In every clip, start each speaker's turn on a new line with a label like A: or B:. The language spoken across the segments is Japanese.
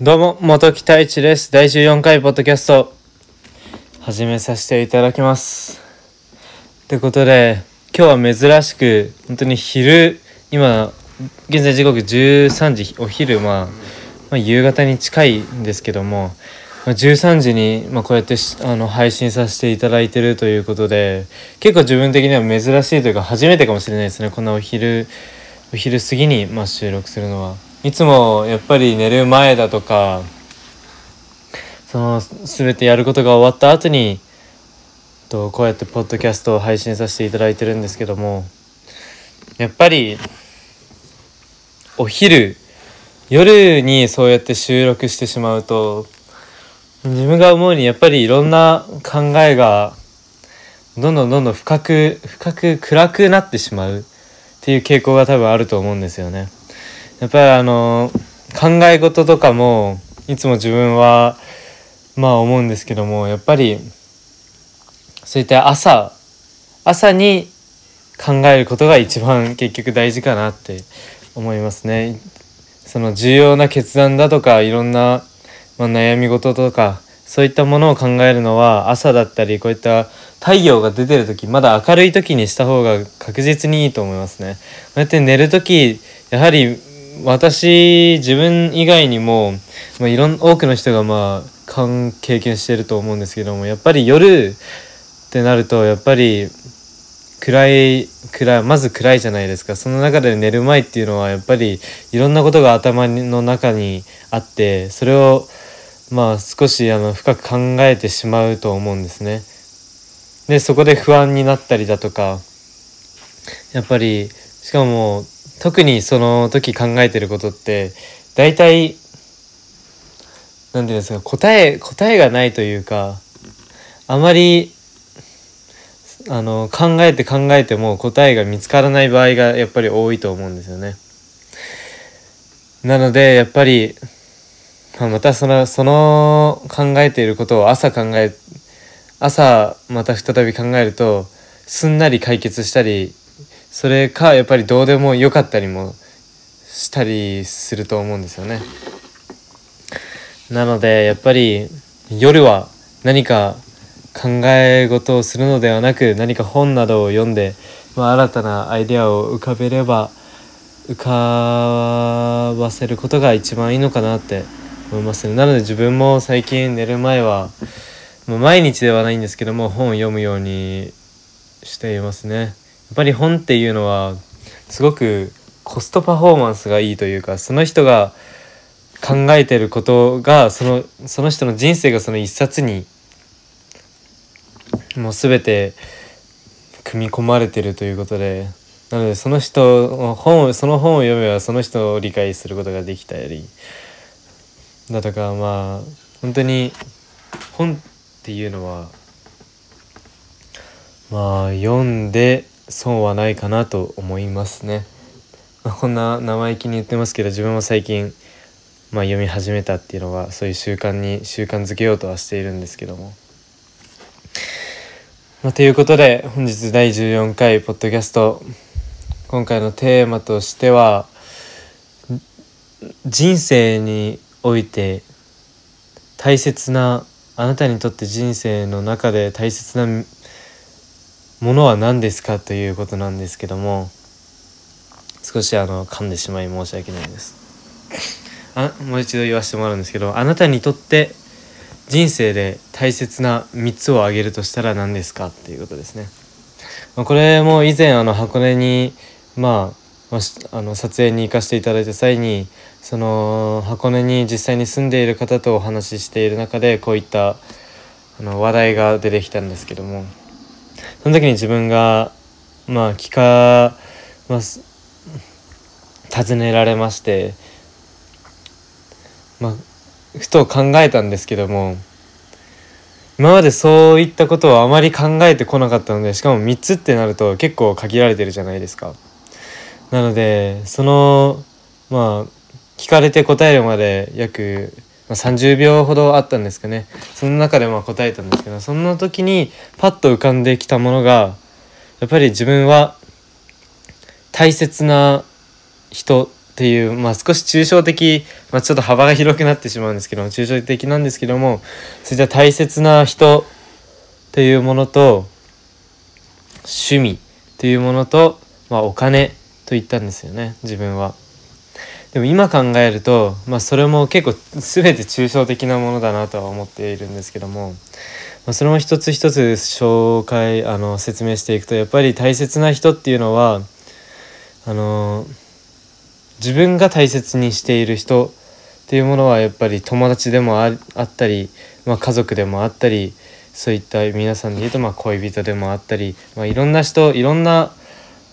A: どうも、元木太一です。第14回ポッドキャスト、始めさせていただきます。ってことで、今日は珍しく、本当に昼、今、現在時刻13時、お昼、まあ、まあ、夕方に近いんですけども、まあ、13時に、まあ、こうやってあの配信させていただいてるということで、結構自分的には珍しいというか、初めてかもしれないですね。こんなお昼、お昼過ぎに、まあ、収録するのは。いつもやっぱり寝る前だとかその全てやることが終わった後にとこうやってポッドキャストを配信させていただいてるんですけどもやっぱりお昼夜にそうやって収録してしまうと自分が思うにやっぱりいろんな考えがどんどんどんどん深く深く暗くなってしまうっていう傾向が多分あると思うんですよね。やっぱりあの考え事とかもいつも自分はまあ思うんですけどもやっぱりそういった朝朝に考えることが一番結局大事かなって思いますね。その重要な決断だとかいろんな、まあ、悩み事とかそういったものを考えるのは朝だったりこういった太陽が出てる時まだ明るい時にした方が確実にいいと思いますね。こうやって寝る時やはり私自分以外にも、まあ、いろん多くの人がまあ経験してると思うんですけどもやっぱり夜ってなるとやっぱり暗い暗いまず暗いじゃないですかその中で寝る前っていうのはやっぱりいろんなことが頭の中にあってそれをまあ少しあの深く考えてしまうと思うんですね。でそこで不安になったりだとかやっぱりしかも特にその時考えてることって大体何て言うんですか答え答えがないというかあまりあの考えて考えても答えが見つからない場合がやっぱり多いと思うんですよね。なのでやっぱりまたそのその考えていることを朝考え朝また再び考えるとすんなり解決したりそれかやっぱりどうでもよかったりもしたりすると思うんですよね。なのでやっぱり夜は何か考え事をするのではなく何か本などを読んで、まあ、新たなアイデアを浮かべれば浮かばせることが一番いいのかなって思いますね。なので自分も最近寝る前は、まあ、毎日ではないんですけども本を読むようにしていますね。やっぱり本っていうのはすごくコストパフォーマンスがいいというかその人が考えてることがそのその人の人生がその一冊にもう全て組み込まれてるということでなのでその人本をその本を読めばその人を理解することができたりだとかまあ本当に本っていうのはまあ読んで損はないかなと思いますね。まあ、こんな生意気に言ってますけど自分も最近、まあ、読み始めたっていうのはそういう習慣に習慣づけようとはしているんですけども。まあ、ということで本日第14回ポッドキャスト今回のテーマとしては人生において大切なあなたにとって人生の中で大切なものは何ですかということなんですけども少しあの噛んでしまい申し訳ないです。あもう一度言わせてもらうんですけどあなたにとって人生で大切な3つを挙げるとしたら何ですかっていうことですね。これも以前あの箱根にまああの撮影に行かせていただいた際にその箱根に実際に住んでいる方とお話ししている中でこういったあの話題が出てきたんですけども。その時に自分がまあ聞かます尋ねられましてまあふと考えたんですけども今までそういったことをあまり考えてこなかったのでしかも3つってなると結構限られてるじゃないですか。なのでそのまあ聞かれて答えるまで約、30秒ほどあったんですかねその中でま答えたんですけどその時にパッと浮かんできたものがやっぱり自分は大切な人っていう、まあ、少し抽象的、まあ、ちょっと幅が広くなってしまうんですけども抽象的なんですけどもそういった大切な人というものと趣味というものと、まあ、お金と言ったんですよね自分は。でも今考えると、まあ、それも結構全て抽象的なものだなとは思っているんですけども、まあ、それも一つ一つ紹介あの説明していくとやっぱり大切な人っていうのはあの自分が大切にしている人っていうものはやっぱり友達でもあったり、まあ、家族でもあったりそういった皆さんで言うとまあ恋人でもあったり、まあ、いろんな人いろんな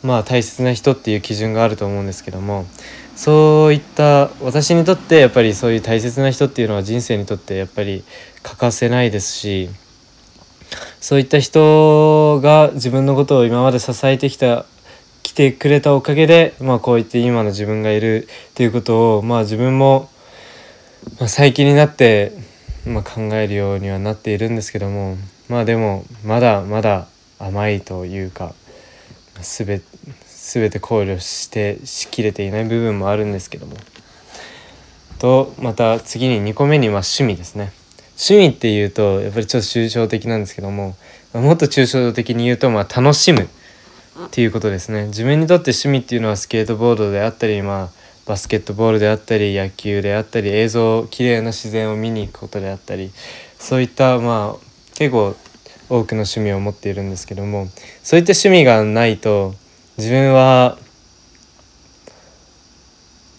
A: まあ大切な人っていう基準があると思うんですけどもそういった私にとってやっぱりそういう大切な人っていうのは人生にとってやっぱり欠かせないですしそういった人が自分のことを今まで支えてきた来てくれたおかげで、まあ、こういって今の自分がいるっていうことを、まあ、自分も、まあ、最近になって、まあ、考えるようにはなっているんですけどもまあでもまだまだ甘いというか全全て考慮してしきれていない部分もあるんですけども。とまた次に2個目には趣味ですね。趣味っていうとやっぱりちょっと抽象的なんですけどももっと抽象的に言うとまあ楽しむっていうことですね。自分にとって趣味っていうのはスケートボードであったりまあバスケットボールであったり野球であったり映像綺麗な自然を見に行くことであったりそういったまあ結構多くの趣味を持っているんですけどもそういった趣味がないと自分は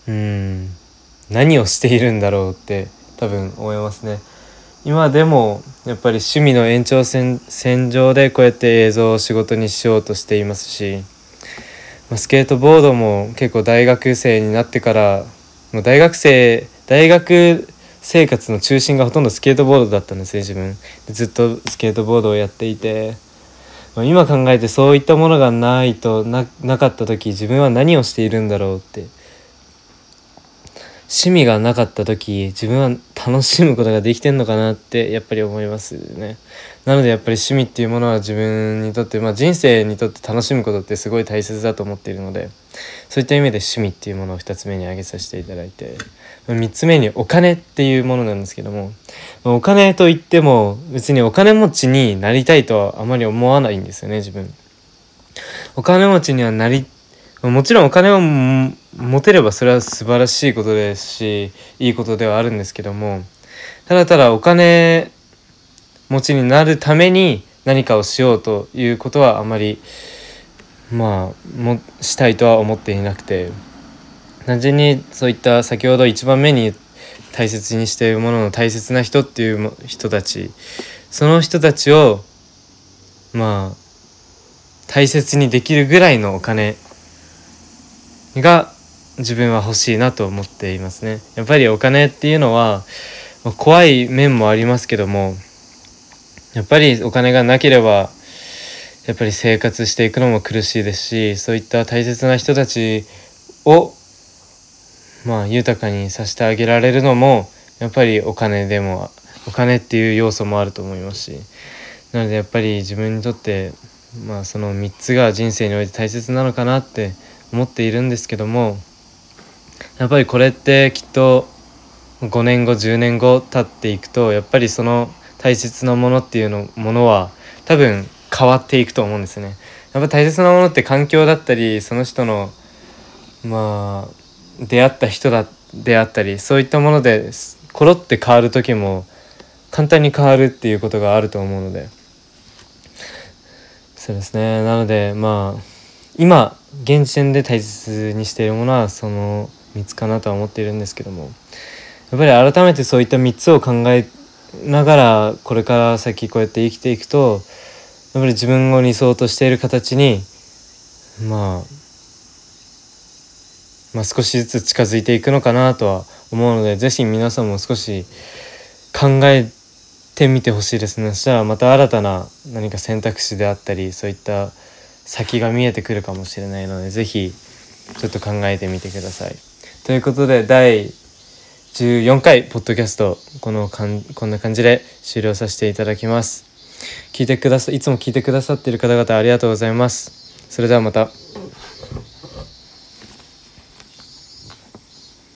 A: うん何をしているんだろうって多分思いますね。今でもやっぱり趣味の延長線上でこうやって映像を仕事にしようとしていますしスケートボードも結構大学生になってからもう大学生大学生活の中心がほとんどスケートボードだったんですね自分ずっとスケートボードをやっていて今考えてそういったものがないとなかった時自分は何をしているんだろうって趣味がなかった時自分は楽しむことができてんのかなってやっぱり思いますね。なのでやっぱり趣味っていうものは自分にとって、まあ、人生にとって楽しむことってすごい大切だと思っているのでそういった意味で趣味っていうものを2つ目に挙げさせていただいて3つ目にお金っていうものなんですけどもお金といっても別にお金持ちになりたいとはあまり思わないんですよね自分。お金持ちにはなりもちろんお金を持てればそれは素晴らしいことですしいいことではあるんですけどもただただお金持ちになるために何かをしようということはあまりまあもしたいとは思っていなくて単純にそういった先ほど一番目に大切にしているものの大切な人っていう人たちその人たちをまあ大切にできるぐらいのお金が自分は欲しいなと思っていますね。やっぱりお金っていうのは怖い面もありますけどもやっぱりお金がなければやっぱり生活していくのも苦しいですしそういった大切な人たちをまあ豊かにさせてあげられるのもやっぱりお金でもお金っていう要素もあると思いますしなのでやっぱり自分にとってまあその3つが人生において大切なのかなって思っているんですけどもやっぱりこれってきっと5年後10年後経っていくとやっぱりその大切なものっていうのものは多分変わっていくと思うんですね。やっぱ大切なものって環境だったりその人のまあ出会った人だであったりそういったものでコロって変わる時も簡単に変わるっていうことがあると思うのでそうですねなのでまあ今現時点で大切にしているものはその3つかなとは思っているんですけどもやっぱり改めてそういった3つを考えながらこれから先こうやって生きていくとやっぱり自分を理想としている形にまあまあ少しずつ近づいていくのかなとは思うので是非皆さんも少し考えてみてほしいですね。そしたらまた新たな何か選択肢であったりそういった先が見えてくるかもしれないので是非ちょっと考えてみてください。ということで第14回ポッドキャストこのかんこんな感じで終了させていただきます。聞いてくださいつも聞いてくださっている方々ありがとうございます。それではまた。